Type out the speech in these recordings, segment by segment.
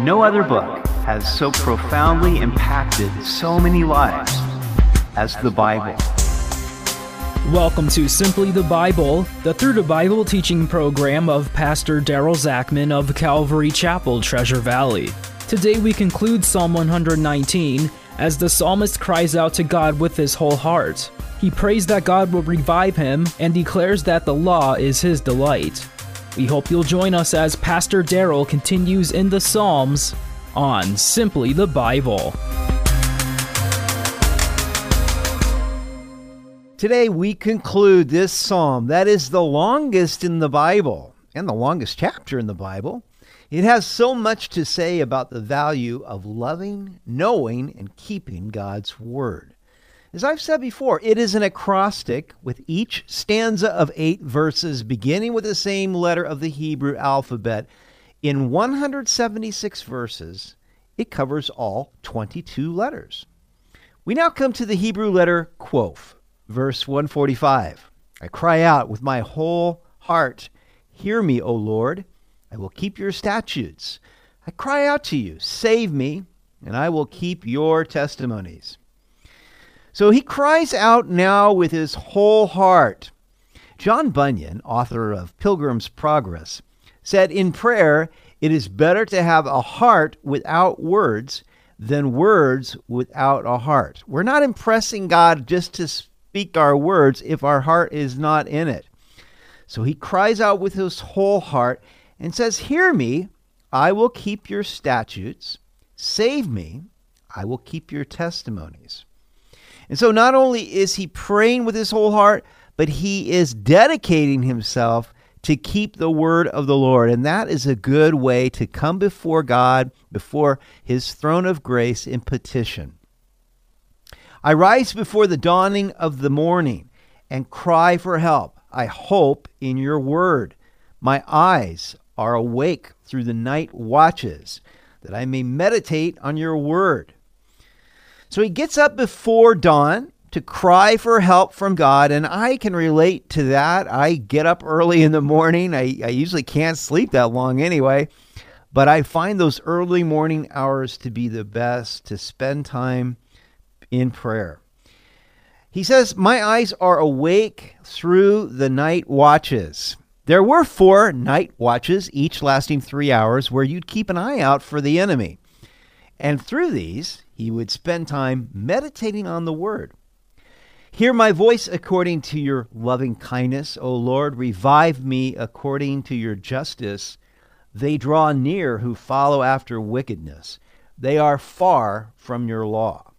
No other book has so profoundly impacted so many lives as the Bible. Welcome to Simply the Bible, the Through the Bible teaching program of Pastor Daryl Zachman of Calvary Chapel, Treasure Valley. Today we conclude Psalm 119 as the psalmist cries out to God with his whole heart. He prays that God will revive him and declares that the law is his delight. We hope you'll join us as Pastor Daryl continues in the Psalms on Simply the Bible. Today we conclude this psalm that is the longest in the Bible and the longest chapter in the Bible. It has so much to say about the value of loving, knowing, and keeping God's Word. As I've said before, it is an acrostic with each stanza of eight verses beginning with the same letter of the Hebrew alphabet. In 176 verses, it covers all 22 letters. We now come to the Hebrew letter Quoth, verse 145. I cry out with my whole heart, Hear me, O Lord. I will keep your statutes. I cry out to you, Save me, and I will keep your testimonies. So he cries out now with his whole heart. John Bunyan, author of Pilgrim's Progress, said in prayer, it is better to have a heart without words than words without a heart. We're not impressing God just to speak our words if our heart is not in it. So he cries out with his whole heart and says, Hear me, I will keep your statutes. Save me, I will keep your testimonies. And so not only is he praying with his whole heart, but he is dedicating himself to keep the word of the Lord. And that is a good way to come before God, before his throne of grace in petition. I rise before the dawning of the morning and cry for help. I hope in your word. My eyes are awake through the night watches, that I may meditate on your word. So he gets up before dawn to cry for help from God, and I can relate to that. I get up early in the morning. I, I usually can't sleep that long anyway, but I find those early morning hours to be the best to spend time in prayer. He says, My eyes are awake through the night watches. There were four night watches, each lasting three hours, where you'd keep an eye out for the enemy. And through these, he would spend time meditating on the word. Hear my voice according to your loving kindness, O Lord. Revive me according to your justice. They draw near who follow after wickedness. They are far from your law.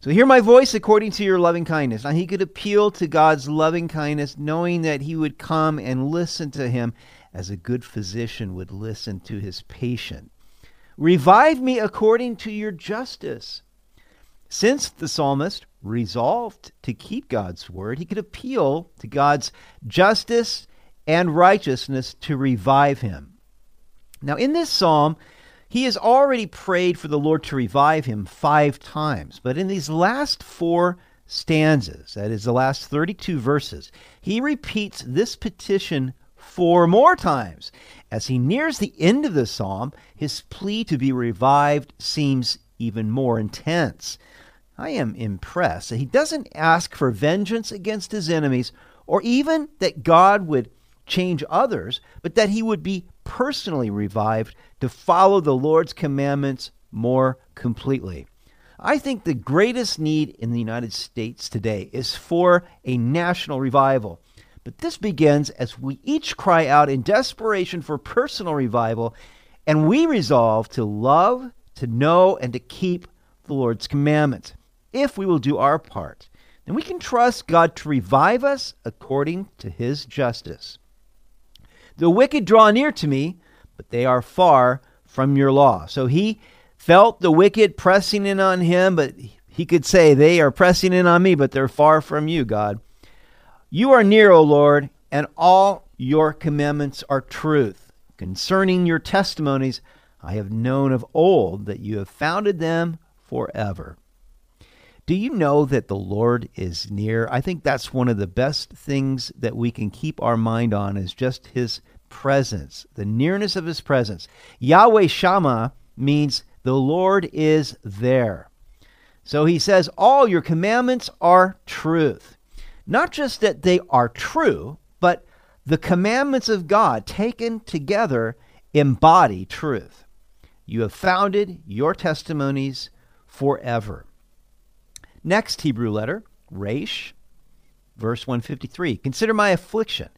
So hear my voice according to your loving kindness. Now he could appeal to God's loving kindness, knowing that he would come and listen to him as a good physician would listen to his patient. Revive me according to your justice. Since the psalmist resolved to keep God's word, he could appeal to God's justice and righteousness to revive him. Now, in this psalm, he has already prayed for the Lord to revive him five times, but in these last four stanzas, that is the last 32 verses, he repeats this petition four more times. As he nears the end of the psalm, his plea to be revived seems even more intense. I am impressed that he doesn't ask for vengeance against his enemies or even that God would change others, but that he would be personally revived to follow the Lord's commandments more completely. I think the greatest need in the United States today is for a national revival. But this begins as we each cry out in desperation for personal revival, and we resolve to love, to know, and to keep the Lord's commandments. If we will do our part, then we can trust God to revive us according to his justice. The wicked draw near to me, but they are far from your law. So he felt the wicked pressing in on him, but he could say, They are pressing in on me, but they're far from you, God. You are near, O Lord, and all your commandments are truth. Concerning your testimonies, I have known of old that you have founded them forever. Do you know that the Lord is near? I think that's one of the best things that we can keep our mind on is just his presence, the nearness of his presence. Yahweh Shammah means the Lord is there. So he says, All your commandments are truth. Not just that they are true, but the commandments of God taken together embody truth. You have founded your testimonies forever. Next Hebrew letter, Resh, verse 153. Consider my affliction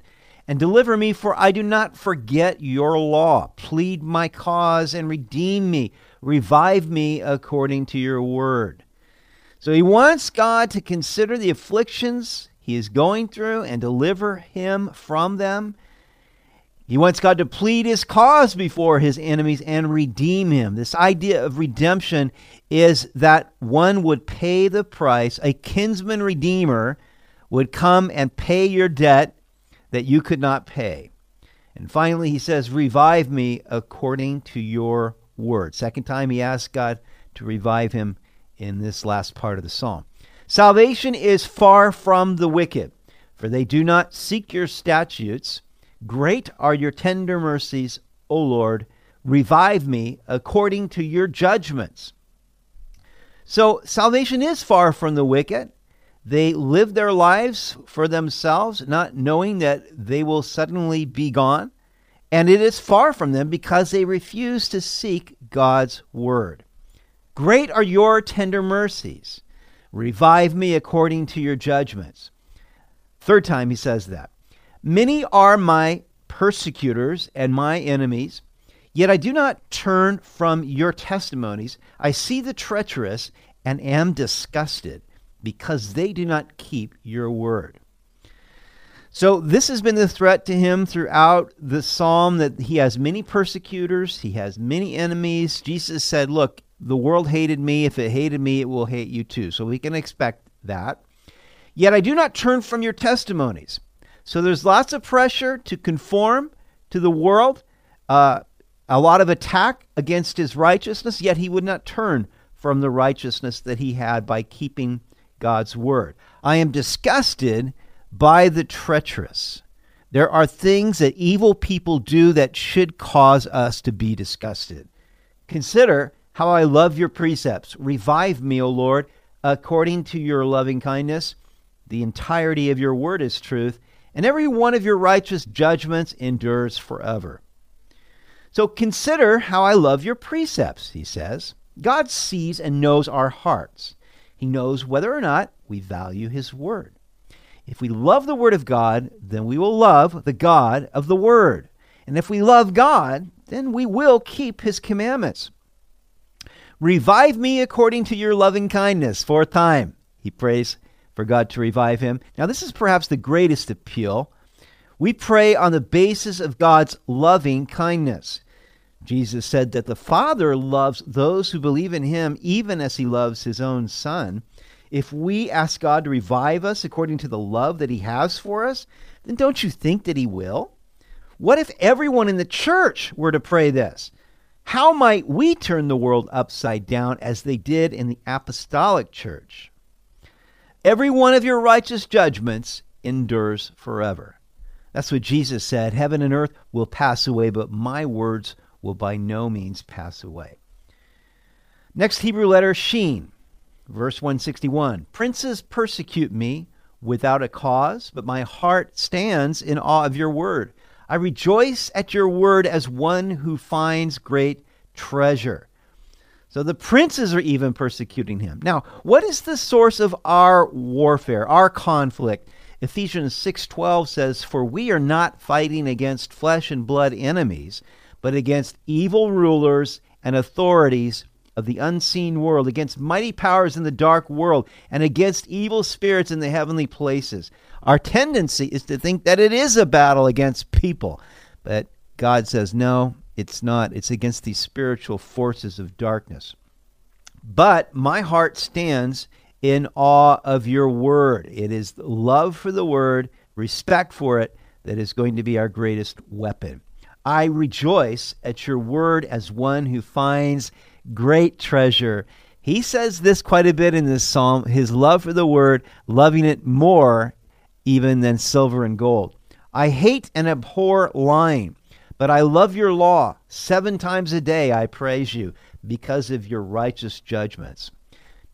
and deliver me, for I do not forget your law. Plead my cause and redeem me. Revive me according to your word. So he wants God to consider the afflictions he is going through and deliver him from them. He wants God to plead his cause before his enemies and redeem him. This idea of redemption is that one would pay the price, a kinsman redeemer would come and pay your debt that you could not pay. And finally, he says, Revive me according to your word. Second time he asks God to revive him in this last part of the psalm. Salvation is far from the wicked, for they do not seek your statutes Great are your tender mercies, O Lord. Revive me according to your judgments. So, salvation is far from the wicked. They live their lives for themselves, not knowing that they will suddenly be gone. And it is far from them because they refuse to seek God's word. Great are your tender mercies. Revive me according to your judgments. Third time he says that. Many are my persecutors and my enemies, yet I do not turn from your testimonies. I see the treacherous and am disgusted because they do not keep your word. So, this has been the threat to him throughout the psalm that he has many persecutors, he has many enemies. Jesus said, Look, the world hated me. If it hated me, it will hate you too. So, we can expect that. Yet I do not turn from your testimonies. So there's lots of pressure to conform to the world, uh, a lot of attack against his righteousness, yet he would not turn from the righteousness that he had by keeping God's word. I am disgusted by the treacherous. There are things that evil people do that should cause us to be disgusted. Consider how I love your precepts. Revive me, O Lord, according to your loving kindness. The entirety of your word is truth, and every one of your righteous judgments endures forever. So consider how I love your precepts, he says. God sees and knows our hearts. He knows whether or not we value his word. If we love the word of God, then we will love the God of the word. And if we love God, then we will keep his commandments. Revive me according to your loving kindness. Fourth time, he prays for God to revive him. Now, this is perhaps the greatest appeal. We pray on the basis of God's loving kindness. Jesus said that the Father loves those who believe in him even as he loves his own Son. If we ask God to revive us according to the love that he has for us, then don't you think that he will? What if everyone in the church were to pray this? How might we turn the world upside down as they did in the apostolic church? Every one of your righteous judgments endures forever. That's what Jesus said. Heaven and earth will pass away, but my words will by no means pass away. Next Hebrew letter, Sheen, verse 161. Princes persecute me without a cause, but my heart stands in awe of your word. I rejoice at your word as one who finds great treasure. So the princes are even persecuting him. Now, what is the source of our warfare, our conflict? Ephesians 6:12 says, "For we are not fighting against flesh and blood enemies, but against evil rulers and authorities of the unseen world, against mighty powers in the dark world, and against evil spirits in the heavenly places." Our tendency is to think that it is a battle against people, but God says, "No, it's not. It's against these spiritual forces of darkness. But my heart stands in awe of your word. It is love for the word, respect for it, that is going to be our greatest weapon. I rejoice at your word as one who finds great treasure. He says this quite a bit in this psalm his love for the word, loving it more even than silver and gold. I hate and abhor lying But I love your law. Seven times a day I praise you because of your righteous judgments.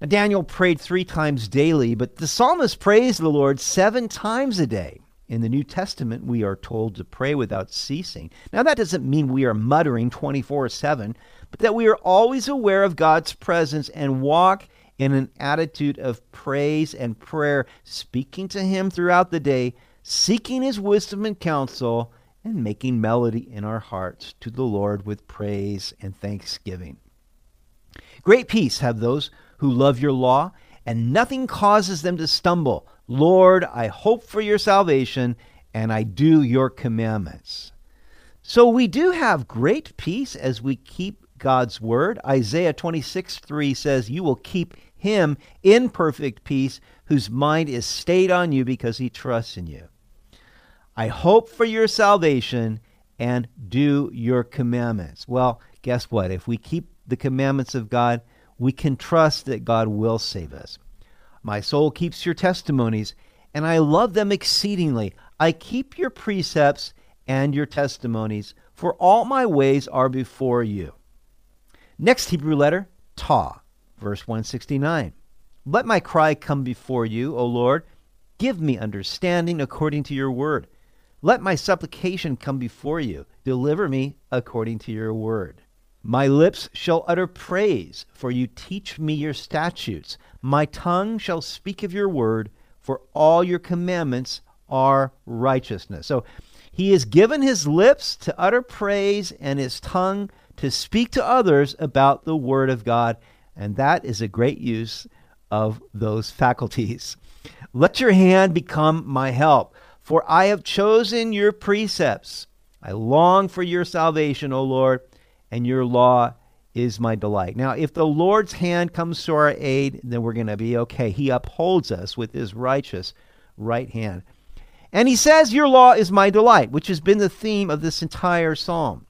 Now, Daniel prayed three times daily, but the psalmist praised the Lord seven times a day. In the New Testament, we are told to pray without ceasing. Now, that doesn't mean we are muttering 24 7, but that we are always aware of God's presence and walk in an attitude of praise and prayer, speaking to Him throughout the day, seeking His wisdom and counsel, and making melody in our hearts to the Lord with praise and thanksgiving. Great peace have those who love your law, and nothing causes them to stumble. Lord, I hope for your salvation, and I do your commandments. So we do have great peace as we keep God's word. Isaiah 26 3 says, You will keep him in perfect peace, whose mind is stayed on you because he trusts in you. I hope for your salvation and do your commandments. Well, guess what? If we keep the commandments of God, we can trust that God will save us. My soul keeps your testimonies, and I love them exceedingly. I keep your precepts and your testimonies, for all my ways are before you. Next Hebrew letter, Ta, verse 169. Let my cry come before you, O Lord. Give me understanding according to your word. Let my supplication come before you. Deliver me according to your word. My lips shall utter praise, for you teach me your statutes. My tongue shall speak of your word, for all your commandments are righteousness. So he has given his lips to utter praise and his tongue to speak to others about the word of God. And that is a great use of those faculties. Let your hand become my help, for I have chosen your precepts. I long for your salvation, O Lord and your law is my delight. Now, if the Lord's hand comes to our aid, then we're going to be okay. He upholds us with his righteous right hand. And he says, Your law is my delight, which has been the theme of this entire psalm.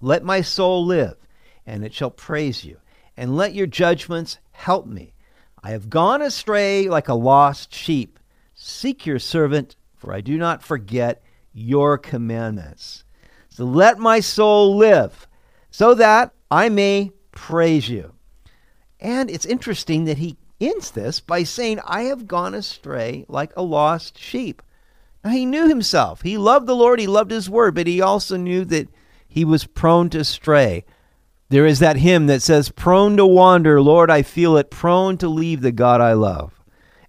Let my soul live, and it shall praise you, and let your judgments help me. I have gone astray like a lost sheep. Seek your servant, for I do not forget your commandments. So let my soul live so that I may praise you. And it's interesting that he ends this by saying, I have gone astray like a lost sheep. Now, he knew himself. He loved the Lord, he loved his word, but he also knew that he was prone to stray. There is that hymn that says, Prone to wander, Lord, I feel it, prone to leave the God I love.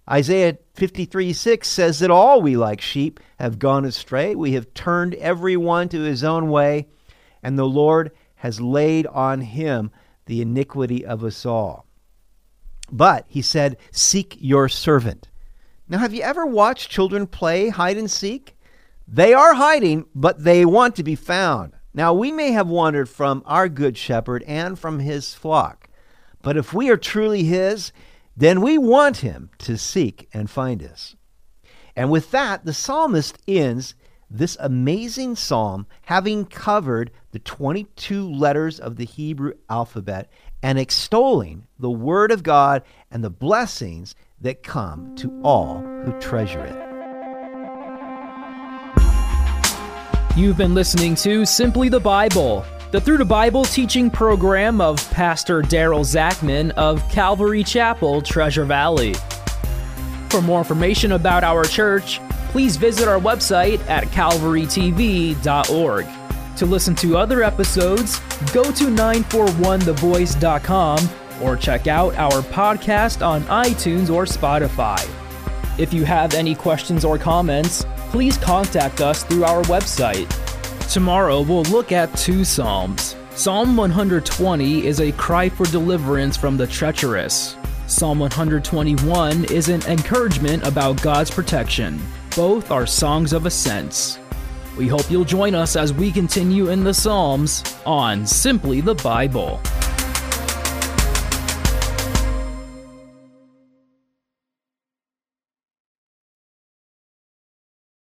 Isaiah 53 6 says that all we like sheep have gone astray. We have turned every one to his own way, and the Lord has laid on him the iniquity of us all. But he said, Seek your servant. Now, have you ever watched children play hide and seek? They are hiding, but they want to be found. Now, we may have wandered from our good shepherd and from his flock, but if we are truly his, then we want him to seek and find us. And with that, the psalmist ends this amazing psalm, having covered the 22 letters of the Hebrew alphabet and extolling the Word of God and the blessings that come to all who treasure it. You've been listening to Simply the Bible, the Through the Bible teaching program of Pastor Daryl Zachman of Calvary Chapel, Treasure Valley. For more information about our church, please visit our website at calvarytv.org. To listen to other episodes, go to 941thevoice.com or check out our podcast on iTunes or Spotify. If you have any questions or comments, please contact us through our website. Tomorrow we'll look at two Psalms. Psalm 120 is a cry for deliverance from the treacherous. Psalm 121 is an encouragement about God's protection. Both are songs of ascents. We hope you'll join us as we continue in the Psalms on Simply the Bible.